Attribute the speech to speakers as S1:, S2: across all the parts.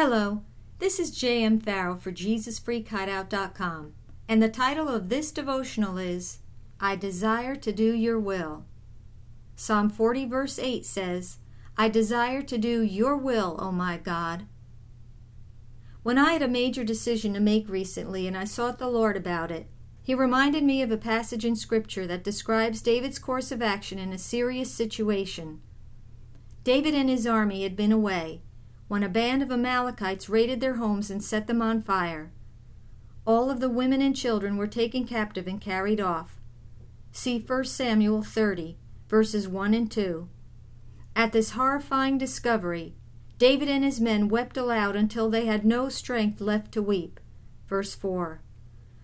S1: Hello, this is J.M. Farrell for JesusFreakHideout.com, and the title of this devotional is I Desire to Do Your Will. Psalm 40, verse 8 says, I desire to do your will, O my God. When I had a major decision to make recently and I sought the Lord about it, he reminded me of a passage in Scripture that describes David's course of action in a serious situation. David and his army had been away when a band of Amalekites raided their homes and set them on fire. All of the women and children were taken captive and carried off. See 1 Samuel 30, verses 1 and 2. At this horrifying discovery, David and his men wept aloud until they had no strength left to weep. Verse 4.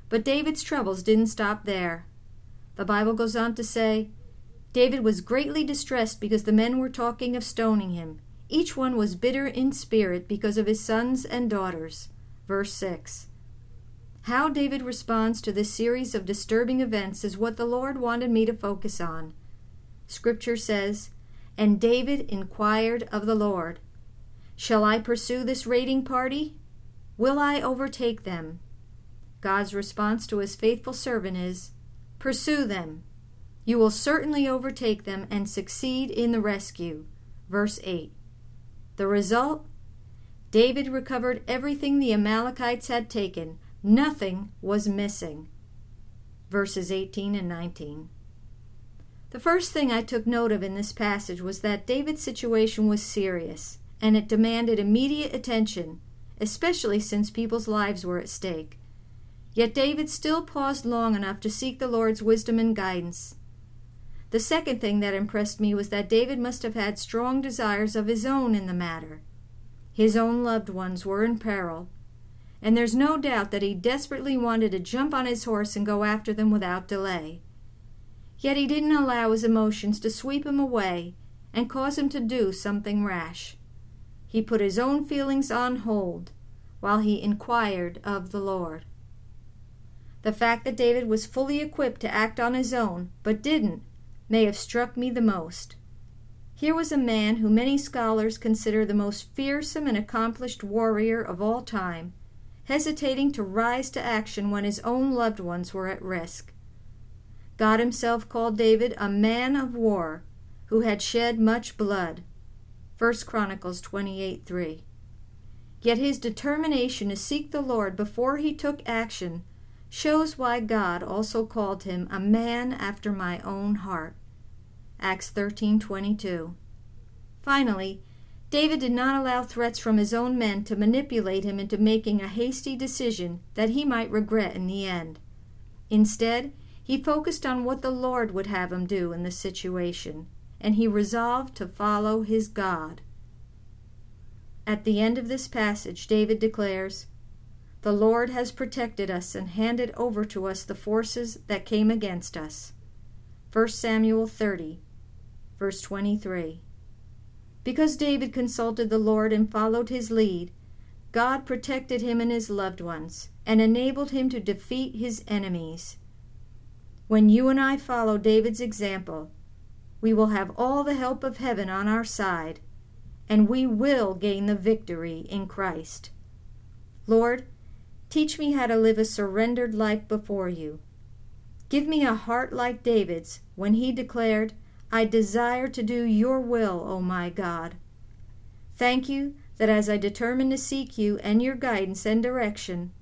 S1: But David's troubles didn't stop there. The Bible goes on to say, David was greatly distressed because the men were talking of stoning him. Each one was bitter in spirit because of his sons and daughters. Verse 6. How David responds to this series of disturbing events is what the Lord wanted me to focus on. Scripture says, And David inquired of the Lord, Shall I pursue this raiding party? Will I overtake them? God's response to his faithful servant is, Pursue them. You will certainly overtake them and succeed in the rescue. Verse 8. The result? David recovered everything the Amalekites had taken. Nothing was missing. Verses 18 and 19. The first thing I took note of in this passage was that David's situation was serious, and it demanded immediate attention, especially since people's lives were at stake. Yet David still paused long enough to seek the Lord's wisdom and guidance. The second thing that impressed me was that David must have had strong desires of his own in the matter. His own loved ones were in peril, and there's no doubt that he desperately wanted to jump on his horse and go after them without delay. Yet he didn't allow his emotions to sweep him away and cause him to do something rash. He put his own feelings on hold while he inquired of the Lord. The fact that David was fully equipped to act on his own, but didn't, may have struck me the most. Here was a man who many scholars consider the most fearsome and accomplished warrior of all time, hesitating to rise to action when his own loved ones were at risk. God himself called David a man of war who had shed much blood. 1 Chronicles 28 3. Yet his determination to seek the Lord before he took action shows why God also called him a man after my own heart. Acts 13:22. Finally, David did not allow threats from his own men to manipulate him into making a hasty decision that he might regret in the end. Instead, he focused on what the Lord would have him do in the situation, and he resolved to follow his God. At the end of this passage, David declares, the Lord has protected us and handed over to us the forces that came against us. 1 Samuel 30, verse 23. Because David consulted the Lord and followed his lead, God protected him and his loved ones and enabled him to defeat his enemies. When you and I follow David's example, we will have all the help of heaven on our side, and we will gain the victory in Christ. Lord, Teach me how to live a surrendered life before you. Give me a heart like David's when he declared, I desire to do your will, O my God. Thank you that as I determine to seek you and your guidance and direction,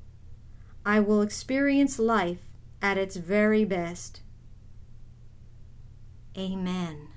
S1: I will experience life at its very best. Amen.